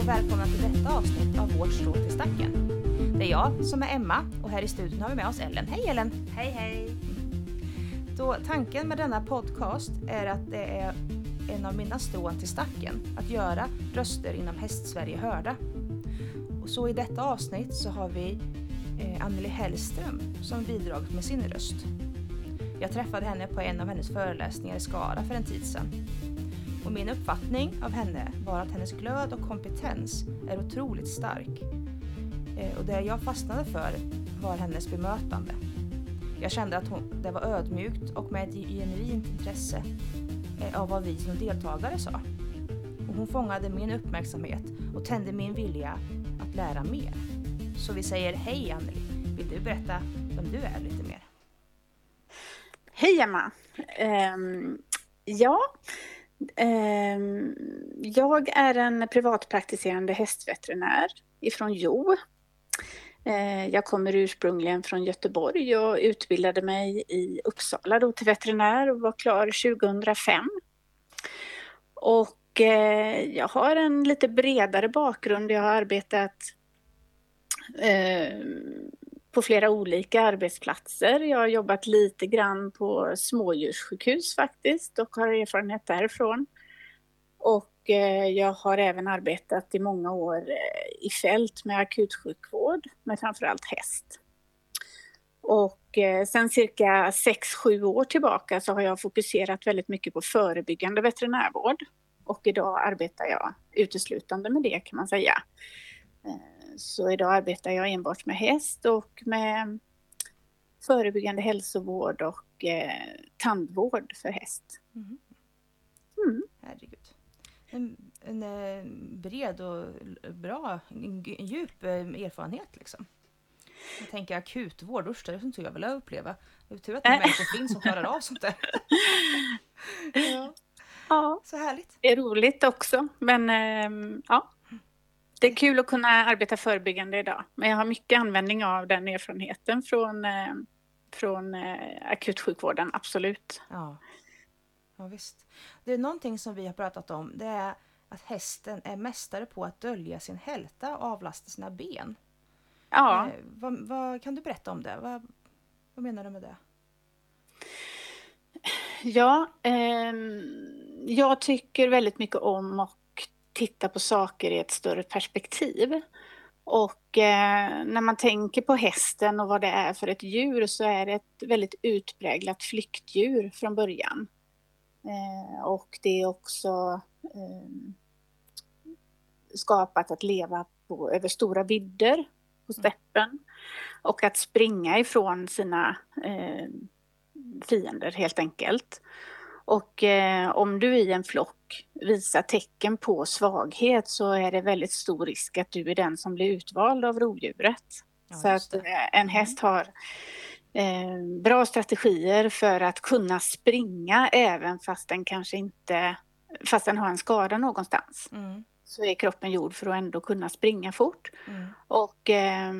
och välkomna till detta avsnitt av Vårt strå till stacken. Det är jag som är Emma och här i studion har vi med oss Ellen. Hej Ellen! Hej hej! Då tanken med denna podcast är att det är en av mina strån till stacken, att göra röster inom Hästsverige hörda. Och så i detta avsnitt så har vi eh, Anneli Hellström som bidragit med sin röst. Jag träffade henne på en av hennes föreläsningar i Skara för en tid sedan. Och min uppfattning av henne var att hennes glöd och kompetens är otroligt stark. Eh, och det jag fastnade för var hennes bemötande. Jag kände att hon, det var ödmjukt och med ett genuint intresse eh, av vad vi som deltagare sa. Och hon fångade min uppmärksamhet och tände min vilja att lära mer. Så vi säger hej Anneli, vill du berätta vem du är lite mer? Hej Emma! Um, ja, Ehm, jag är en privatpraktiserande hästveterinär ifrån Jo. Ehm, jag kommer ursprungligen från Göteborg och utbildade mig i Uppsala då till veterinär och var klar 2005. Och eh, jag har en lite bredare bakgrund. Jag har arbetat ehm, på flera olika arbetsplatser. Jag har jobbat lite grann på smådjurssjukhus faktiskt och har erfarenhet därifrån. Och eh, jag har även arbetat i många år eh, i fält med akutsjukvård med framförallt häst. Och eh, sen cirka 6-7 år tillbaka så har jag fokuserat väldigt mycket på förebyggande veterinärvård. Och idag arbetar jag uteslutande med det kan man säga. Så idag arbetar jag enbart med häst och med förebyggande hälsovård och eh, tandvård för häst. Mm. Mm. Herregud. En, en, eh, bred och bra, en, djup eh, erfarenhet liksom. Jag tänker akutvård, usch det skulle jag vilja uppleva. Det är tur att det människor finns som klarar av sånt där. ja. ja. Så härligt. Det är roligt också, men ähm, ja. Det är kul att kunna arbeta förebyggande idag, men jag har mycket användning av den erfarenheten från, eh, från eh, akutsjukvården, absolut. Ja. ja, visst. Det är någonting som vi har pratat om, det är att hästen är mästare på att dölja sin hälta och avlasta sina ben. Ja. Eh, vad, vad, kan du berätta om det? Vad, vad menar du med det? Ja, eh, jag tycker väldigt mycket om att titta på saker i ett större perspektiv. Och eh, när man tänker på hästen och vad det är för ett djur så är det ett väldigt utpräglat flyktdjur från början. Eh, och det är också eh, skapat att leva på, över stora vidder på steppen och att springa ifrån sina eh, fiender helt enkelt. Och eh, om du i en flock visar tecken på svaghet så är det väldigt stor risk att du är den som blir utvald av rovdjuret. Ja, så att eh, en mm. häst har eh, bra strategier för att kunna springa även fast den kanske inte, fast den har en skada någonstans. Mm. Så är kroppen gjord för att ändå kunna springa fort. Mm. Och eh,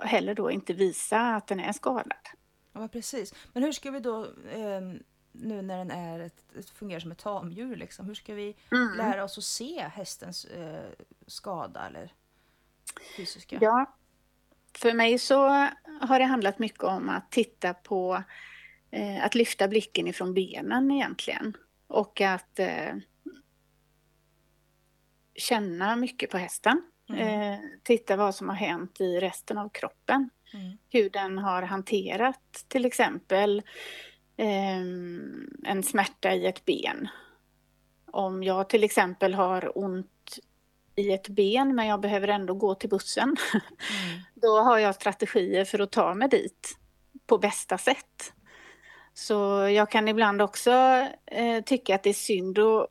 heller då inte visa att den är skadad. Ja, precis. Men hur ska vi då eh, nu när den är ett, fungerar som ett tamdjur, liksom, hur ska vi mm. lära oss att se hästens eh, skada eller fysiska? Ja, för mig så har det handlat mycket om att titta på eh, att lyfta blicken ifrån benen egentligen och att eh, känna mycket på hästen. Mm. Eh, titta vad som har hänt i resten av kroppen. Mm. Hur den har hanterat till exempel eh, en smärta i ett ben. Om jag till exempel har ont i ett ben men jag behöver ändå gå till bussen. Mm. Då har jag strategier för att ta mig dit på bästa sätt. Så jag kan ibland också eh, tycka att det är synd att,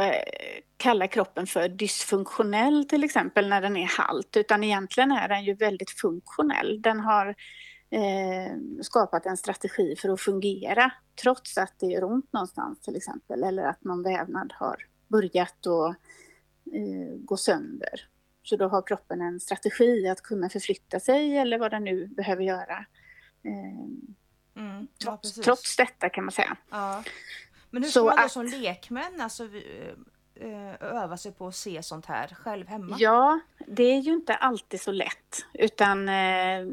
eh, kalla kroppen för dysfunktionell till exempel när den är halt utan egentligen är den ju väldigt funktionell. Den har eh, skapat en strategi för att fungera trots att det gör ont någonstans till exempel eller att någon vävnad har börjat att eh, gå sönder. Så då har kroppen en strategi att kunna förflytta sig eller vad den nu behöver göra. Eh, mm, trots, ja, trots, detta kan man säga. Ja. Men hur ska Så man då att, som lekmän, alltså, eh, öva sig på att se sånt här själv hemma? Ja, det är ju inte alltid så lätt. Utan eh,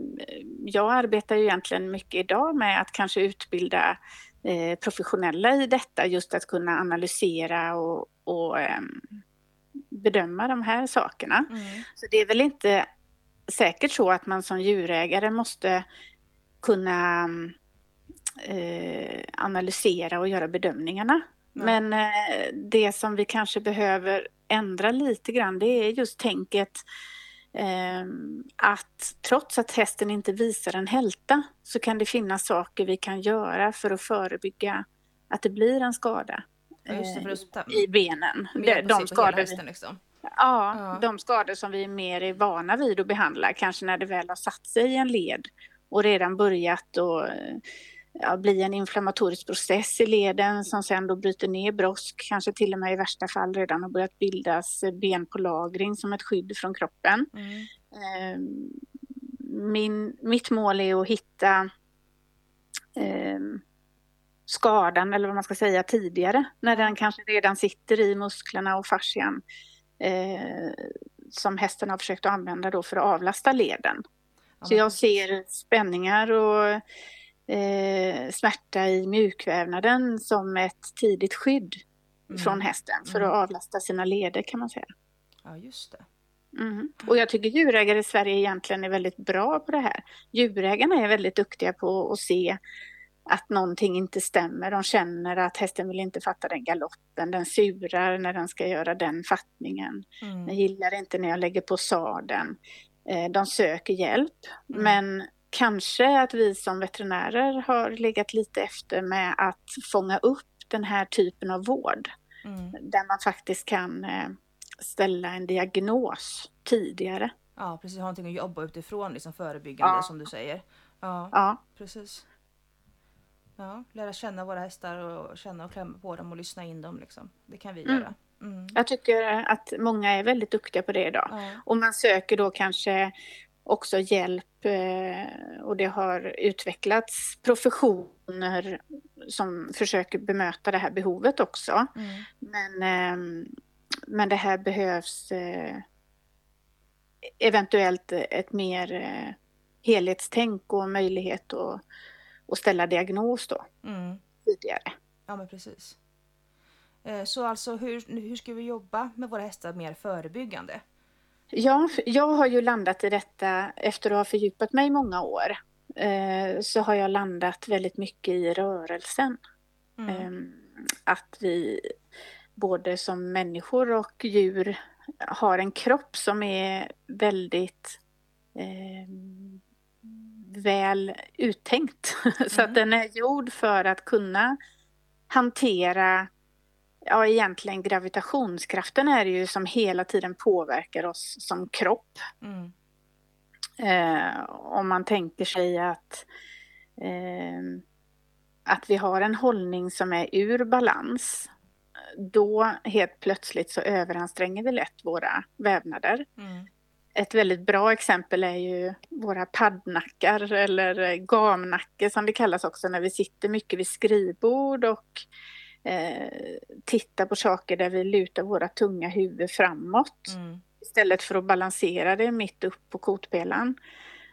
jag arbetar ju egentligen mycket idag med att kanske utbilda eh, professionella i detta. Just att kunna analysera och, och eh, bedöma de här sakerna. Mm. Så det är väl inte säkert så att man som djurägare måste kunna eh, analysera och göra bedömningarna. Men eh, det som vi kanske behöver ändra lite grann det är just tänket eh, att trots att hästen inte visar en hälta så kan det finnas saker vi kan göra för att förebygga att det blir en skada ja, det, i benen. De, de skador hästen, liksom. ja, ja, de skador som vi mer är vana vid att behandla, kanske när det väl har satt sig i en led och redan börjat och ja, bli en inflammatorisk process i leden som sen då bryter ner brosk, kanske till och med i värsta fall redan har börjat bildas ben på lagring som ett skydd från kroppen. Mm. Ehm, min, mitt mål är att hitta eh, skadan, eller vad man ska säga, tidigare, när den kanske redan sitter i musklerna och fascian eh, som hästen har försökt att använda då för att avlasta leden. Så jag ser spänningar och eh, smärta i mjukvävnaden som ett tidigt skydd mm. från hästen för att mm. avlasta sina leder kan man säga. Ja, just det. Mm. Och jag tycker djurägare i Sverige egentligen är väldigt bra på det här. Djurägarna är väldigt duktiga på att se att någonting inte stämmer. De känner att hästen vill inte fatta den galoppen, den surar när den ska göra den fattningen. Mm. Den gillar inte när jag lägger på sadeln. Eh, de söker hjälp, mm. men kanske att vi som veterinärer har legat lite efter med att fånga upp den här typen av vård. Mm. Där man faktiskt kan eh, ställa en diagnos tidigare. Ja, precis. Ha någonting att jobba utifrån, liksom förebyggande ja. som du säger. Ja, ja. precis. Ja, lära känna våra hästar och känna och klämma på dem och lyssna in dem. Liksom. Det kan vi mm. göra. Mm. Jag tycker att många är väldigt duktiga på det idag. Ja. Och man söker då kanske också hjälp eh, och det har utvecklats professioner som försöker bemöta det här behovet också. Mm. Men, ehm, men det här behövs eh, eventuellt ett mer eh, helhetstänk och möjlighet att, att ställa diagnos då mm. tidigare. Ja men precis. Så alltså hur, hur ska vi jobba med våra hästar mer förebyggande? Ja, jag har ju landat i detta efter att ha fördjupat mig i många år. Eh, så har jag landat väldigt mycket i rörelsen. Mm. Eh, att vi både som människor och djur har en kropp som är väldigt eh, väl uttänkt. Mm. så att mm. den är gjord för att kunna hantera ja, egentligen gravitationskraften är det ju som hela tiden påverkar oss som kropp. Mm. Eh, om man tänker sig att, eh, att vi har en hållning som är ur balans, då helt plötsligt så överanstränger vi lätt våra vävnader. Mm. Ett väldigt bra exempel är ju våra paddnackar eller gamnacke som det kallas också när vi sitter mycket vid skrivbord och eh, titta på saker där vi lutar våra tunga huvud framåt. Mm. Istället för att balansera det mitt upp på kotpelaren.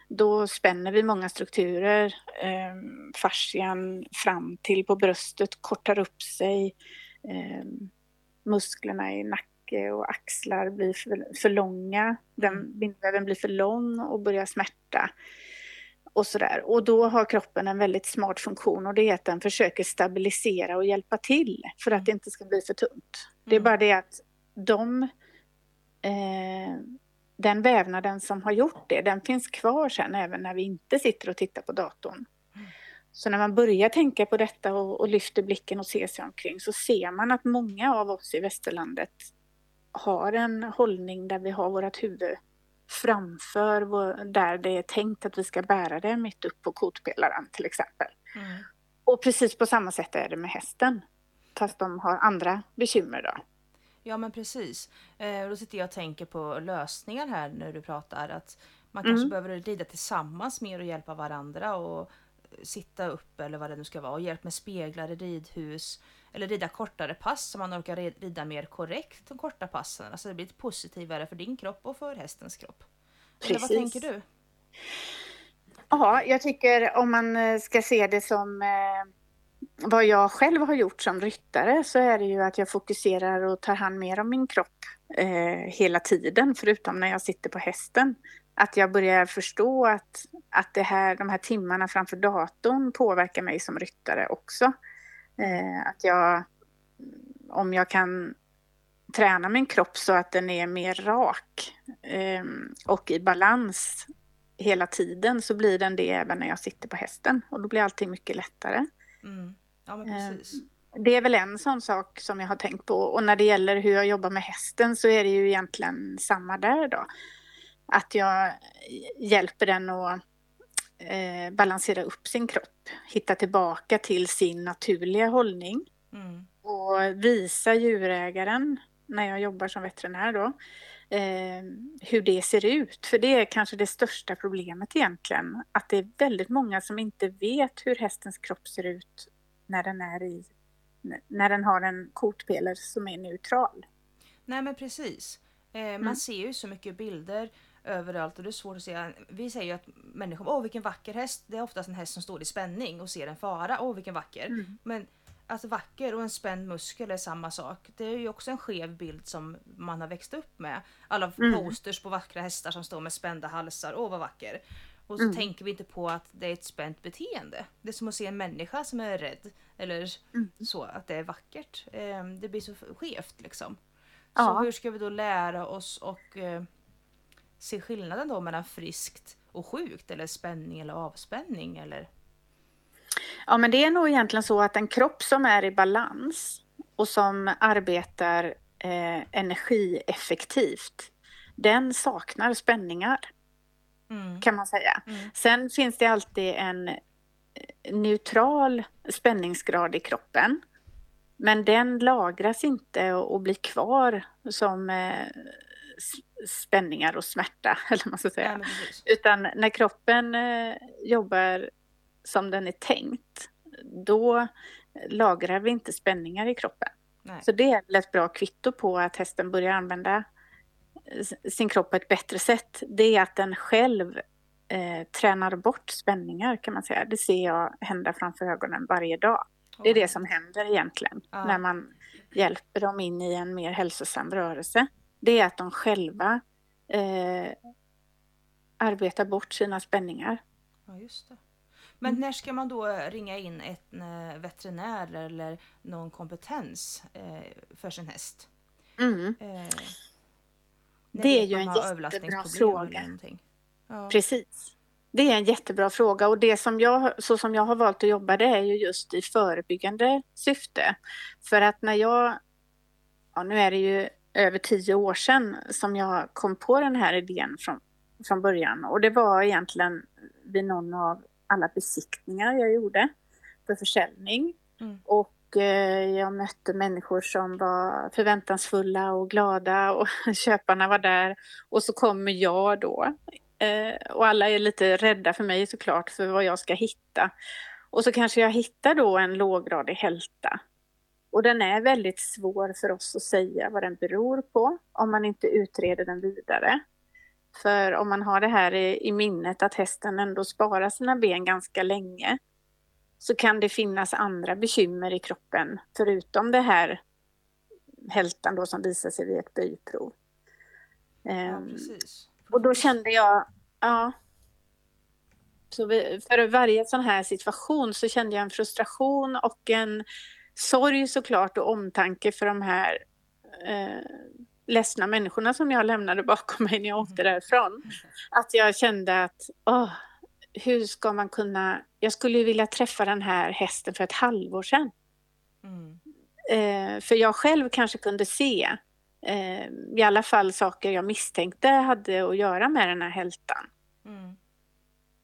Då spänner vi många strukturer. Eh, fascian fram till på bröstet kortar upp sig. Eh, musklerna i nacke och axlar blir för, för långa. Den mm. bindväven blir för lång och börjar smärta och sådär. Och då har kroppen en väldigt smart funktion och det är att den försöker stabilisera och hjälpa till för att det inte ska bli för tungt. Det är mm. bara det att de, eh, den vävnaden som har gjort det, den finns kvar sen även när vi inte sitter och tittar på datorn. Mm. Så när man börjar tänka på detta och, och lyfter blicken och ser sig omkring så ser man att många av oss i västerlandet har en hållning där vi har vårt huvud framför där det är tänkt att vi ska bära det mitt upp på kotpelaren till exempel. Mm. Och precis på samma sätt är det med hästen. Fast de har andra bekymmer då. Ja men precis. Eh, då sitter jag och tänker på lösningar här när du pratar. Att man kanske mm. behöver rida tillsammans mer och hjälpa varandra och sitta upp eller vad det nu ska vara. Och hjälp med speglar i ridhus. Eller rida kortare pass så man orkar rida mer korrekt de korta passen. Alltså det blir positivare för din kropp och för hästens kropp. Eller vad tänker du? Ja, jag tycker om man eh, ska se det som eh, vad jag själv har gjort som ryttare så är det ju att jag fokuserar och tar hand mer om min kropp eh, hela tiden, förutom när jag sitter på hästen. Att jag börjar förstå att, att det här, de här timmarna framför datorn påverkar mig som ryttare också. Eh, att jag, om jag kan träna min kropp så att den är mer rak eh, och i balans hela tiden så blir den det även när jag sitter på hästen och då blir allting mycket lättare. Mm. Ja, men precis. Eh, det är väl en sån sak som jag har tänkt på och när det gäller hur jag jobbar med hästen så är det ju egentligen samma där då. Att jag hjälper den att eh, balansera upp sin kropp, hitta tillbaka till sin naturliga hållning mm. och visa djurägaren när jag jobbar som veterinär då eh, hur det ser ut. För det är kanske det största problemet egentligen. Att det är väldigt många som inte vet hur hästens kropp ser ut när den, är i, när den har en kotpelare som är neutral. Nej men precis. Eh, man mm. ser ju så mycket bilder överallt och det är svårt att se. Vi säger ju att människor, åh vilken vacker häst. Det är oftast en häst som står i spänning och ser en fara. Åh vilken vacker. Mm. Men alltså vacker och en spänd muskel är samma sak. Det är ju också en skev bild som man har växt upp med. Alla mm. posters på vackra hästar som står med spända halsar. Åh vad vacker. Och så mm. tänker vi inte på att det är ett spänt beteende. Det är som att se en människa som är rädd. Eller mm. så, att det är vackert. Ehm, det blir så skevt liksom. Ja. Så hur ska vi då lära oss och eh, se skillnaden då mellan friskt och sjukt? Eller spänning eller avspänning? Eller? Ja, men det är nog egentligen så att en kropp som är i balans och som arbetar eh, energieffektivt, den saknar spänningar. Mm. Kan man säga. Mm. Sen finns det alltid en eh, neutral spänningsgrad i kroppen. Men den lagras inte och blir kvar som eh, spänningar och smärta, eller man ska säga. Ja, Utan när kroppen eh, jobbar som den är tänkt, då lagrar vi inte spänningar i kroppen. Nej. Så det är ett bra kvitto på att hästen börjar använda sin kropp på ett bättre sätt. Det är att den själv eh, tränar bort spänningar kan man säga. Det ser jag hända framför ögonen varje dag. Det är det som händer egentligen ja. när man hjälper dem in i en mer hälsosam rörelse. Det är att de själva eh, arbetar bort sina spänningar. Ja, just det. Men mm. när ska man då ringa in en eh, veterinär eller någon kompetens eh, för sin häst? Mm. Eh, det är ju en jättebra fråga. Ja. Precis. Det är en jättebra fråga och det som jag, så som jag har valt att jobba det är ju just i förebyggande syfte. För att när jag, ja nu är det ju över tio år sedan som jag kom på den här idén från, från början och det var egentligen vid någon av alla besiktningar jag gjorde för försäljning. Mm. Och eh, jag mötte människor som var förväntansfulla och glada och köparna var där. Och så kommer jag då. Eh, och alla är lite rädda för mig såklart för vad jag ska hitta. Och så kanske jag hittar då en låggradig hälta. Och den är väldigt svår för oss att säga vad den beror på om man inte utreder den vidare. För om man har det här i, i minnet att hästen ändå sparar sina ben ganska länge så kan det finnas andra bekymmer i kroppen förutom det här hältan då som visar sig vid ett böjprov. Ja, ehm, och då kände jag, ja. Så för varje sån här situation så kände jag en frustration och en sorg såklart och omtanke för de här eh, ledsna människorna som jag lämnade bakom mig när jag åkte mm. därifrån. Att jag kände att, åh, hur ska man kunna... Jag skulle vilja träffa den här hästen för ett halvår sedan. Mm. Eh, för jag själv kanske kunde se eh, i alla fall saker jag misstänkte hade att göra med den här hältan. Mm.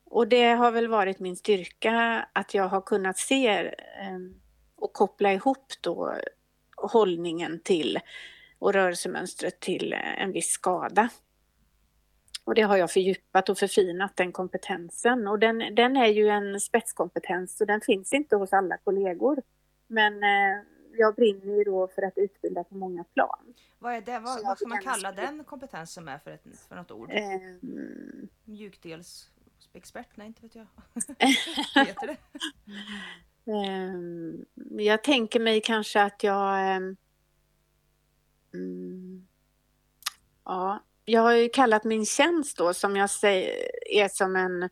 Och det har väl varit min styrka att jag har kunnat se eh, och koppla ihop då hållningen till och rörelsemönstret till eh, en viss skada. Och det har jag fördjupat och förfinat den kompetensen och den, den är ju en spetskompetens och den finns inte hos alla kollegor. Men eh, jag brinner ju då för att utbilda på många plan. Vad, är det? vad, vad ska man kalla den kompetensen med för, ett, för något ord? Um, Mjukdelsexpert? Nej, inte vet jag. Vad heter det? Um, jag tänker mig kanske att jag... Um, ja, jag har ju kallat min tjänst då som jag säger är som en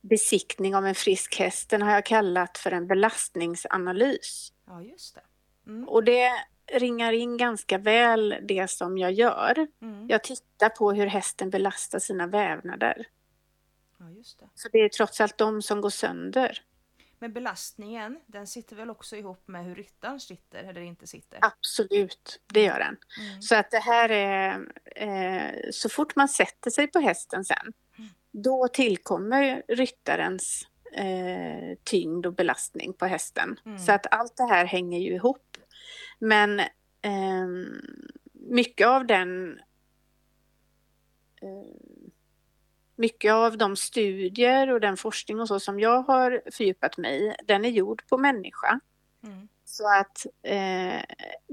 besiktning av en frisk häst, den har jag kallat för en belastningsanalys. Ja, just det. Mm. Och det ringar in ganska väl det som jag gör. Mm. Jag tittar på hur hästen belastar sina vävnader. Ja, just det. Så det är trots allt de som går sönder. Men belastningen, den sitter väl också ihop med hur ryttaren sitter eller inte sitter? Absolut, det gör den. Mm. Så att det här är, eh, så fort man sätter sig på hästen sen, mm. då tillkommer ryttarens eh, tyngd och belastning på hästen. Mm. Så att allt det här hänger ju ihop. Men eh, mycket av den eh, mycket av de studier och den forskning och så som jag har fördjupat mig i, den är gjord på människa. Mm. Så att eh,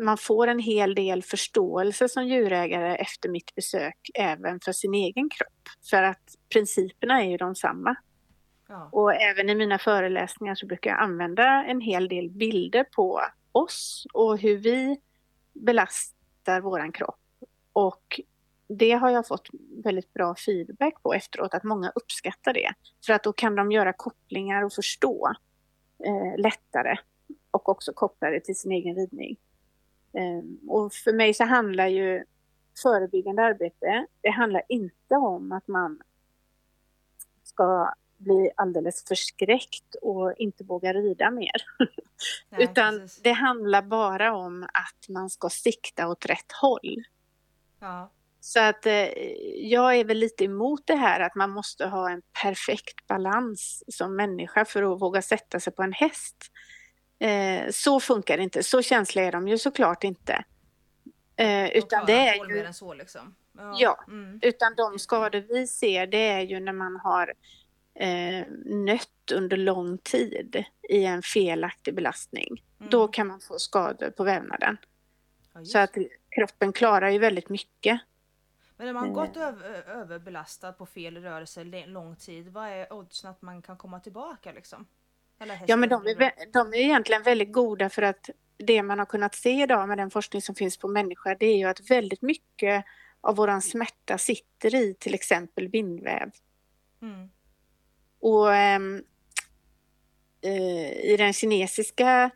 man får en hel del förståelse som djurägare efter mitt besök även för sin egen kropp. För att principerna är ju de samma. Ja. Och även i mina föreläsningar så brukar jag använda en hel del bilder på oss och hur vi belastar våran kropp. Och det har jag fått väldigt bra feedback på efteråt, att många uppskattar det. För att då kan de göra kopplingar och förstå eh, lättare och också koppla det till sin egen ridning. Eh, och för mig så handlar ju förebyggande arbete, det handlar inte om att man ska bli alldeles förskräckt och inte våga rida mer. Nej, Utan precis. det handlar bara om att man ska sikta åt rätt håll. Ja. Så att eh, jag är väl lite emot det här att man måste ha en perfekt balans som människa för att våga sätta sig på en häst. Eh, så funkar det inte, så känsliga är de ju såklart inte. Eh, utan det är ju... Så, liksom. Ja, ja mm. utan de skador vi ser det är ju när man har eh, nött under lång tid i en felaktig belastning. Mm. Då kan man få skador på vävnaden. Ja, så att kroppen klarar ju väldigt mycket. Men om man gått över, överbelastad på fel rörelse lång tid, vad är oddsen att man kan komma tillbaka liksom? ja men de är, de är egentligen väldigt goda för att det man har kunnat se idag med den forskning som finns på människor det är ju att väldigt mycket av våran smärta sitter i till exempel bindväv. Mm. Och äh, i den kinesiska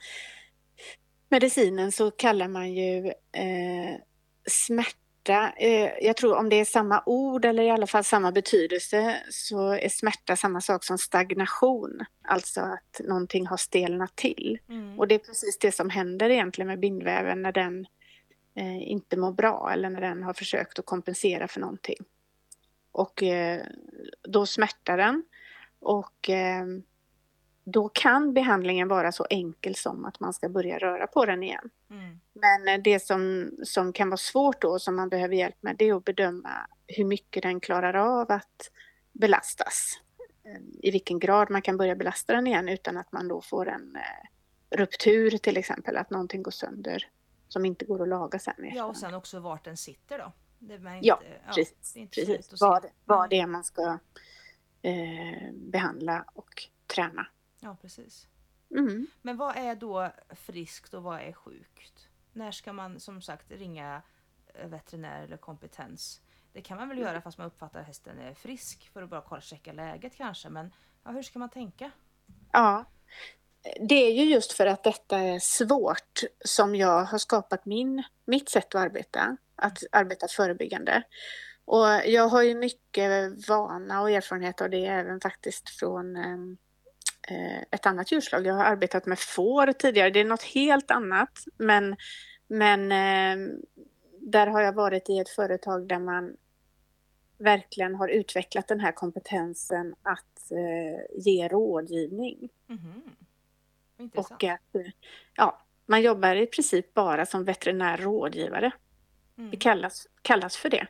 medicinen så kallar man ju äh, smärta smärta, eh, jag tror om det är samma ord eller i alla fall samma betydelse så är smärta samma sak som stagnation. Alltså att någonting har stelnat till. Mm. Och det är precis det som händer egentligen med bindväven när den eh, inte mår bra eller när den har försökt att kompensera för någonting. Och eh, då smärtar den och då kan behandlingen vara så enkel som att man ska börja röra på den igen. Mm. Men eh, det som, som kan vara svårt då, som man behöver hjälp med, det är att bedöma hur mycket den klarar av att belastas. Eh, I vilken grad man kan börja belasta den igen utan att man då får en eh, ruptur till exempel, att någonting går sönder som inte går att laga sen. Ja, och sen också vart den sitter då. Inte, ja, precis. Ja, precis. Vad, vad det är man ska eh, behandla och träna. Ja, precis. Mm. Men vad är då friskt och vad är sjukt? När ska man som sagt ringa eh, veterinär eller kompetens? Det kan man väl göra fast man uppfattar att hästen är frisk för att bara kolla checka läget kanske. Men ja, hur ska man tänka? Ja, det är ju just för att detta är svårt som jag har skapat min, mitt sätt att arbeta. Att arbeta förebyggande. Och jag har ju mycket vana och erfarenhet av det även faktiskt från ehm, Eh, ett annat djurslag. Jag har arbetat med får tidigare. Det är något helt annat. Men, men eh, där har jag varit i ett företag där man verkligen har utvecklat den här kompetensen att eh, ge rådgivning. Mm. Och att ja, man jobbar i princip bara som veterinär rådgivare. Mm. Det kallas, kallas för det.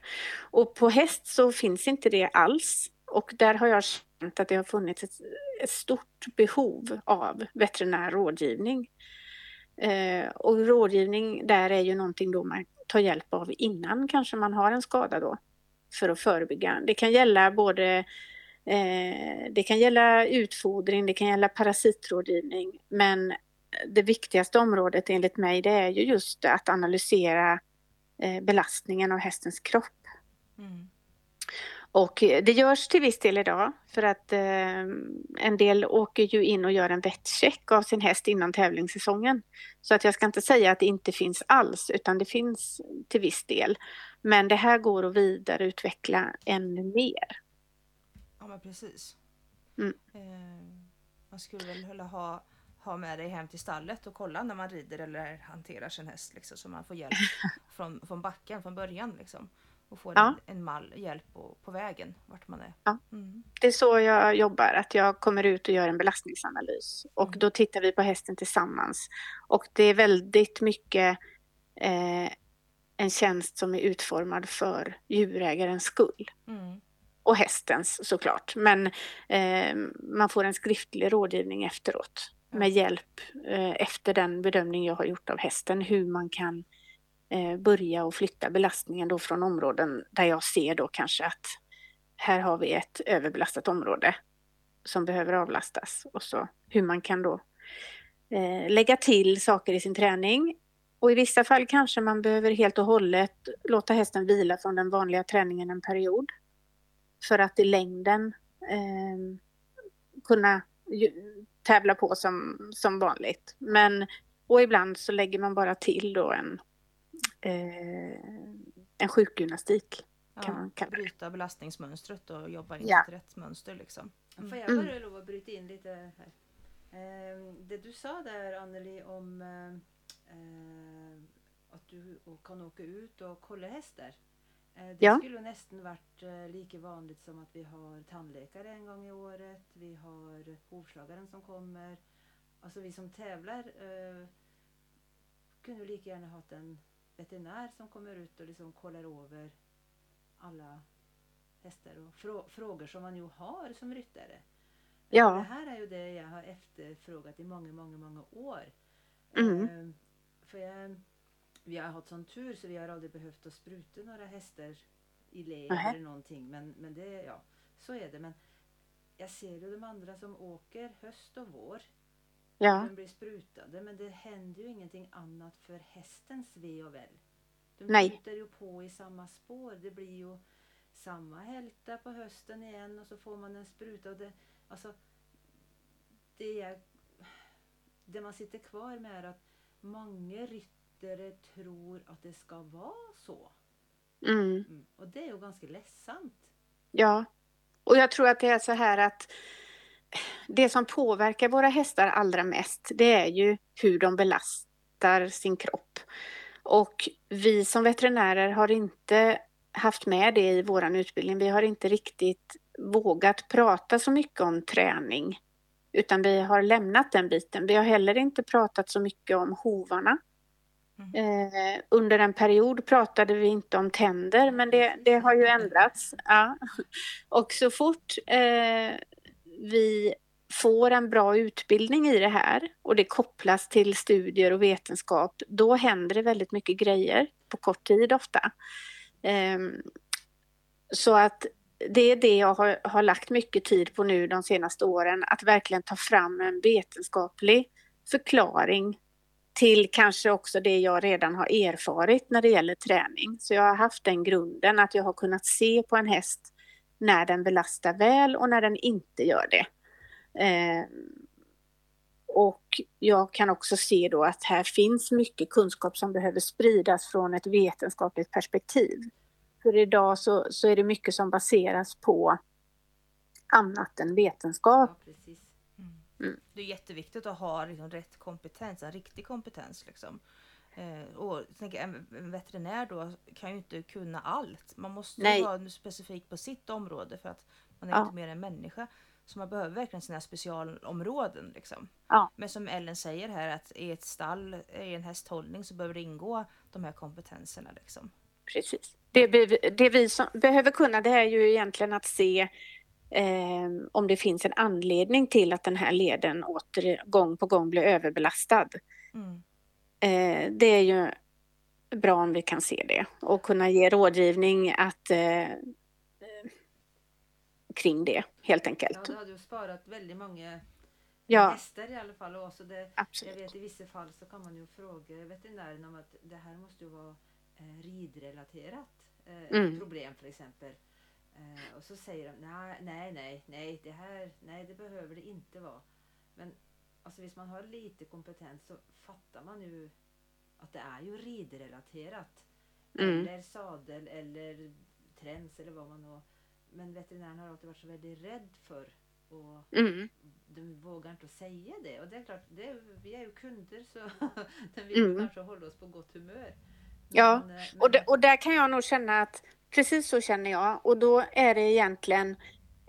Och på häst så finns inte det alls. Och där har jag känt att det har funnits ett, ett stort behov av veterinär rådgivning. Eh, och rådgivning där är ju någonting då man tar hjälp av innan kanske man har en skada då för att förebygga. Det kan gälla både eh, det kan gälla utfodring, det kan gälla parasitrådgivning men det viktigaste området enligt mig det är ju just att analysera eh, belastningen av hästens kropp. Mm. Och det görs till viss del idag för att eh, en del åker ju in och gör en vettcheck av sin häst innan tävlingssäsongen. Så att jag ska inte säga att det inte finns alls utan det finns till viss del. Men det här går att vidareutveckla ännu mer. Ja men precis. Mm. Eh, man skulle väl vilja ha, ha med dig hem till stallet och kolla när man rider eller hanterar sin häst liksom, så man får hjälp från, från backen från början. Liksom och får ja. en, en mall, hjälp på, på vägen vart man är. Ja. Mm. Det är så jag jobbar, att jag kommer ut och gör en belastningsanalys och mm. då tittar vi på hästen tillsammans. Och det är väldigt mycket eh, en tjänst som är utformad för djurägarens skull. Mm. Och hästens såklart, men eh, man får en skriftlig rådgivning efteråt med hjälp eh, efter den bedömning jag har gjort av hästen, hur man kan Eh, börja och flytta belastningen då från områden där jag ser då kanske att här har vi ett överbelastat område som behöver avlastas och så hur man kan då eh, lägga till saker i sin träning. Och i vissa fall kanske man behöver helt och hållet låta hästen vila från den vanliga träningen en period. För att i längden eh, kunna tävla på som, som vanligt. Men, och ibland så lägger man bara till då en eh, en sjukgymnastik. Kan man kalla det. Bryta belastningsmönstret och jobba in ja. ett rätt mönster. Liksom. Mm. Får jag bara mm. lov att bryta in lite här? Eh, det du sa där Anneli om eh, att du kan åka ut och kolla hästar. Eh, det ja. skulle nästan varit eh, lika vanligt som att vi har tandläkare en gång i året. Vi har hovslagaren som kommer. Alltså vi som tävlar eh, kunde lika gärna haft en veterinär som kommer ut och liksom kollar över alla hästar och frå frågor som man ju har som ryttare. Ja. Det här är ju det jag har efterfrågat i många, många, många år. Mm. Ehm, för jag, vi har haft sån tur så vi har aldrig behövt att spruta några hästar i led eller någonting. Men, men det, ja, så är det. Men jag ser ju de andra som åker höst och vår Ja. De blir sprutade men det händer ju ingenting annat för hästens ve och väl. De Nej. ju på i samma spår. Det blir ju samma hälta på hösten igen och så får man en spruta. Och det, alltså, det, är, det man sitter kvar med är att många ryttare tror att det ska vara så. Mm. Mm. Och det är ju ganska ledsamt. Ja, och jag tror att det är så här att det som påverkar våra hästar allra mest det är ju hur de belastar sin kropp. Och vi som veterinärer har inte haft med det i vår utbildning. Vi har inte riktigt vågat prata så mycket om träning utan vi har lämnat den biten. Vi har heller inte pratat så mycket om hovarna. Mm. Eh, under en period pratade vi inte om tänder men det, det har ju ändrats. Ja. Och så fort eh, vi får en bra utbildning i det här och det kopplas till studier och vetenskap, då händer det väldigt mycket grejer på kort tid ofta. Ehm, så att det är det jag har, har, lagt mycket tid på nu de senaste åren, att verkligen ta fram en vetenskaplig förklaring till kanske också det jag redan har erfarit när det gäller träning. Så jag har haft den grunden att jag har kunnat se på en häst när den belastar väl och när den inte gör det. Eh, och jag kan också se då att här finns mycket kunskap som behöver spridas från ett vetenskapligt perspektiv. För idag så, så är det mycket som baseras på annat än vetenskap. Ja, mm. Mm. Det är jätteviktigt att ha liksom rätt kompetens, en riktig kompetens. Liksom. Eh, och tänker, en, en veterinär då kan ju inte kunna allt. Man måste Nej. vara specifik på sitt område för att man är ja. inte mer än människa. Så man behöver verkligen sina specialområden. Liksom. Ja. Men som Ellen säger här att i ett stall, i en hästhållning så behöver det ingå de här kompetenserna. Liksom. Precis. Det, det vi behöver kunna det är ju egentligen att se eh, om det finns en anledning till att den här leden åter gång på gång blir överbelastad. Mm. Eh, det är ju bra om vi kan se det och kunna ge rådgivning att eh, kring det helt enkelt. Ja, du hade ju sparat väldigt många Ja. hästar i alla fall. Och också det, jag Absolut. vet i vissa fall så kan man ju fråga veterinären om att det här måste ju vara eh, ridrelaterat eh, Mm. problem till exempel. Eh, och så säger de nej, nej, nej, nej, det här, nej, det behöver det inte vara. Men alltså, hvis man har lite kompetens så fattar man ju att det är ju ridrelaterat. Mm. Eller sadel eller träns eller vad man nu... Men veterinären har alltid varit så väldigt rädd för och Mm. de vågar inte säga det. Och det är klart, det är, vi är ju kunder så den vill Mm. kanske hålla oss på gott humör. Ja, Men, eh, Och, men- det, och där kan jag nog känna att precis så känner jag och då är det egentligen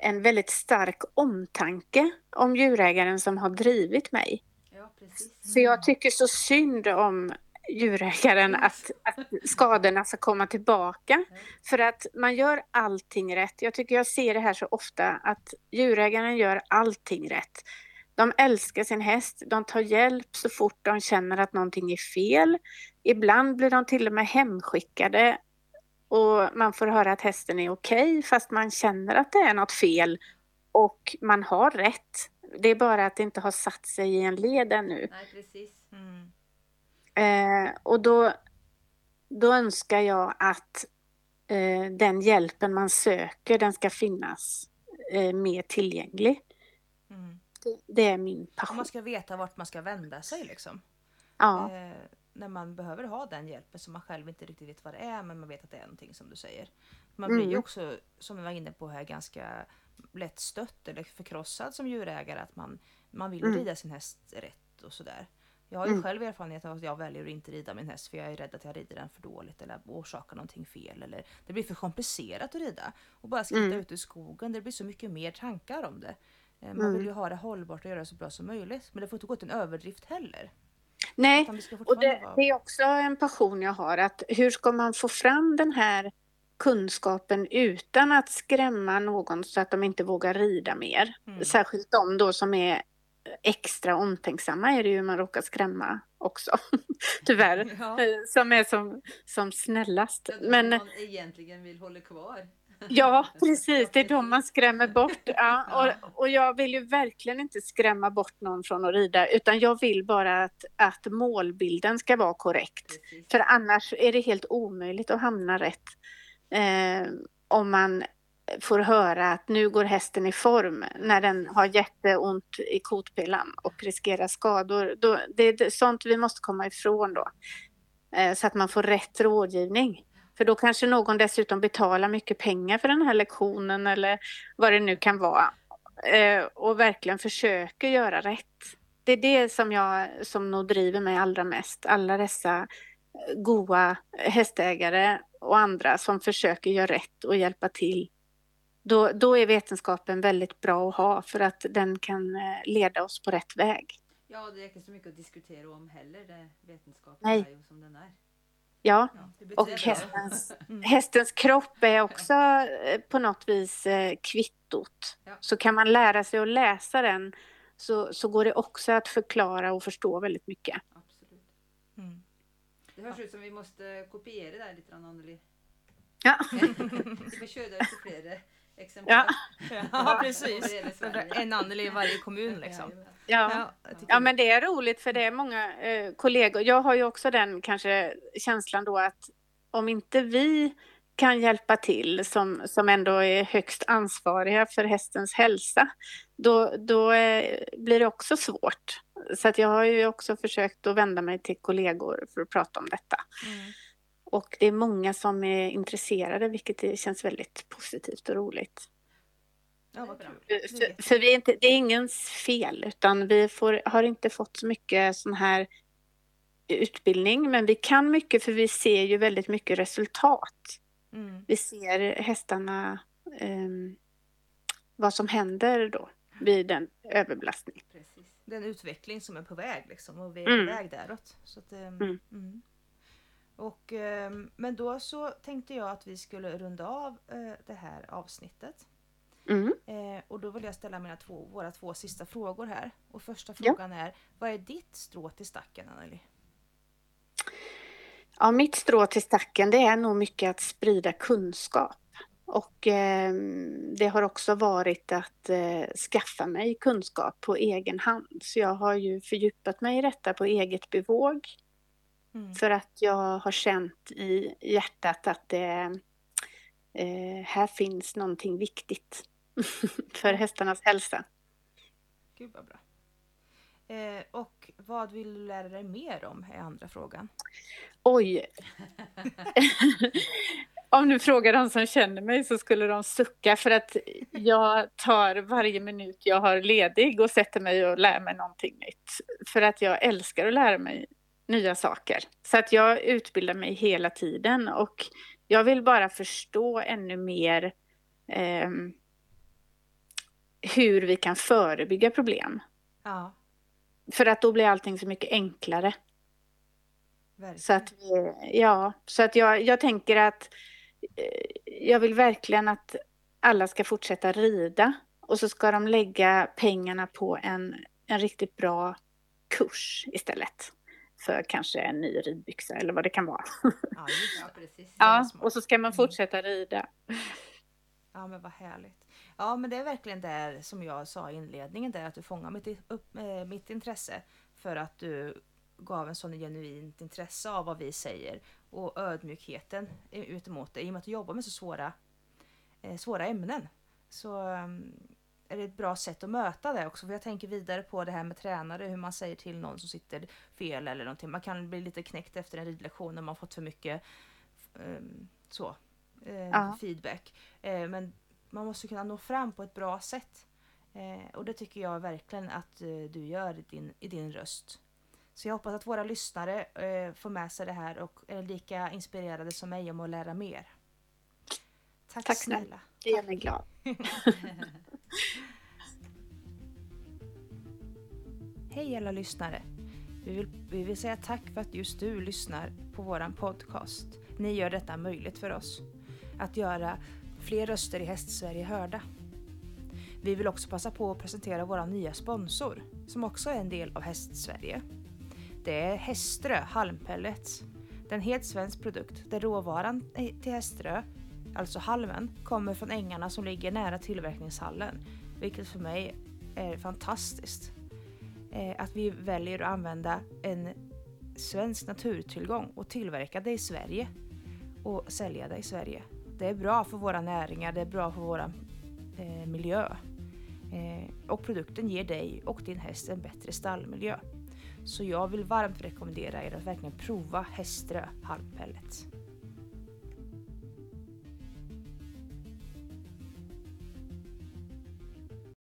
en väldigt stark omtanke om djurägaren som har drivit mig. Ja, precis. Så jag tycker så synd om djurägaren att, att skadorna ska komma tillbaka. För att man gör allting rätt. Jag tycker jag ser det här så ofta att djurägaren gör allting rätt. De älskar sin häst, de tar hjälp så fort de känner att någonting är fel. Ibland blir de till och med hemskickade och man får höra att hästen är okej fast man känner att det är något fel och man har rätt. Det är bara att det inte har satt sig i en led ännu. Nej, precis. Mm. Eh, och då, då önskar jag att eh, den hjälpen man söker, den ska finnas eh, mer tillgänglig. Mm. Det, det är min Och passion. man ska veta vart man ska vända sig liksom. Ja, Eh, när man behöver ha den hjälpen som man själv inte riktigt vet vad det är men man vet att det är någonting som du säger. Man blir ju Mm. också, som vi var inne på här, ganska lätt stött eller förkrossad som djurägare att man, man vill Mm. rida sin häst rätt och sådär. Jag har ju Mm. själv erfarenhet av att jag väljer att inte rida min häst för jag är rädd att jag rider den för dåligt eller orsakar någonting fel eller det blir för komplicerat att rida. Och bara skritta Mm. ut i skogen, det blir så mycket mer tankar om det. Eh, Man Mm. vill ju ha det hållbart och göra det så bra som möjligt men det får inte gå till en överdrift heller. Nej, och det, det är också en passion jag har att hur ska man få fram den här kunskapen utan att skrämma någon så att de inte vågar rida mer. Mm. Särskilt de då som är extra omtänksamma är det ju man råkar skrämma också. Tyvärr. Ja. Eh, Som är som, som snällast. Men... man egentligen vill hålla kvar. Ja, precis. Det är de man skrämmer bort. Ja, och, och jag vill ju verkligen inte skrämma bort någon från att rida utan jag vill bara att, att målbilden ska vara korrekt. Precis. För annars är det helt omöjligt att hamna rätt. Eh, om man får höra att nu går hästen i form när den har jätteont i kotpillan och riskerar skador. Då, det är sånt vi måste komma ifrån då. Eh, så att man får rätt rådgivning. För då kanske någon dessutom betalar mycket pengar för den här lektionen eller vad det nu kan vara. Eh, och verkligen försöker göra rätt. Det är det som jag som nog driver mig allra mest. Alla dessa goa hästägare och andra som försöker göra rätt och hjälpa till. Då, då är vetenskapen väldigt bra att ha för att den kan eh, leda oss på rätt väg. Ja, det är inte så mycket att diskutera om heller. Det, vetenskapen Nej. är ju som den är. Ja, det och det hästens, Mm. hästens kropp är också eh, på något vis eh, kvittot. Ja. Så kan man lära sig att läsa den så, så går det också att förklara och förstå väldigt mycket. Absolut. Mm. Det hörs ut som vi måste kopiera det här lite grann Anneli. Ja. vi får köra till flera exemplar. Ja, precis. En Anneli i varje kommun liksom. Ja. Ja men det är roligt för det är många eh, kollegor. Jag har ju också den kanske känslan då att om inte vi kan hjälpa till som, som ändå är högst ansvariga för hästens hälsa då, då eh, blir det också svårt. Så att jag har ju också försökt att vända mig till kollegor för att prata om detta. Mm. Och det är många som är intresserade vilket känns väldigt positivt och roligt. Ja, vad kul. För, för vi är inte, det är ingens fel utan vi får, har inte fått så mycket sån här utbildning men vi kan mycket för vi ser ju väldigt mycket resultat. Mm. Vi ser hästarna, ehm, vad som händer då vid en överbelastning. Precis. Det är en utveckling som är på väg liksom och vi är Mm. på väg däråt. Så att, ehm, Mm. Och, ehm, men då så tänkte jag att vi skulle runda av eh, det här avsnittet. Mm. Eh, och då vill jag ställa mina två, våra två sista frågor här. Och första Ja. frågan är, vad är ditt strå till stacken Anneli? Ja, mitt strå till stacken det är nog mycket att sprida kunskap. Och eh, det har också varit att eh, skaffa mig kunskap på egen hand. Så jag har ju fördjupat mig i detta på eget bevåg. Mm. För att jag har känt i hjärtat att det eh, här finns någonting viktigt för hästarnas hälsa. Gud vad bra. Eh, och vad vill du lära dig mer om är andra frågan. Oj! om du frågar de som känner mig så skulle de sucka för att jag tar varje minut jag har ledig och sätter mig och lär mig någonting nytt. För att jag älskar att lära mig nya saker. Så att jag utbildar mig hela tiden och jag vill bara förstå ännu mer eh, hur vi kan förebygga problem. Ja. För att då blir allting så mycket enklare. Verkligen. Så att, ja, så att jag, jag tänker att eh, jag vill verkligen att alla ska fortsätta rida och så ska de lägga pengarna på en, en riktigt bra kurs istället för kanske en ny ridbyxa eller vad det kan vara. Ja, ja precis. ja, och så ska man mm. fortsätta rida. Ja, men vad härligt. Ja, men det är verkligen det som jag sa i inledningen där att du fångar mitt, upp, äh, mitt intresse för att du gav en sån genuint intresse av vad vi säger och ödmjukheten ut emot det i och med att du jobbar med så svåra, eh, svåra ämnen. Så um, är det ett bra sätt att möta det också. För jag tänker vidare på det här med tränare, hur man säger till någon som sitter fel eller någonting. Man kan bli lite knäckt efter en ridlektion när man fått för mycket um, så, uh, feedback. Uh, men man måste kunna nå fram på ett bra sätt. Uh, och det tycker jag verkligen att du gör i din, i din röst. Så jag hoppas att våra lyssnare får med sig det här och är lika inspirerade som mig om att lära mer. Tack, Tack snälla. Det gör mig glad. Hej alla lyssnare! Vi vill, vi vill säga tack för att just du lyssnar på våran podcast. Ni gör detta möjligt för oss. Att göra fler röster i Hästsverige hörda. Vi vill också passa på att presentera vår nya sponsor, som också är en del av Hästsverige. Det är Häströ halmpellets. Det är en helt svensk produkt där råvaran till Häströ alltså halmen, kommer från ängarna som ligger nära tillverkningshallen. Vilket för mig är fantastiskt. Eh, att vi väljer att använda en svensk naturtillgång och tillverka det i Sverige och sälja det i Sverige. Det är bra för våra näringar, det är bra för vår eh, miljö. Eh, och produkten ger dig och din häst en bättre stallmiljö. Så jag vill varmt rekommendera er att verkligen prova Häströ halmpellets.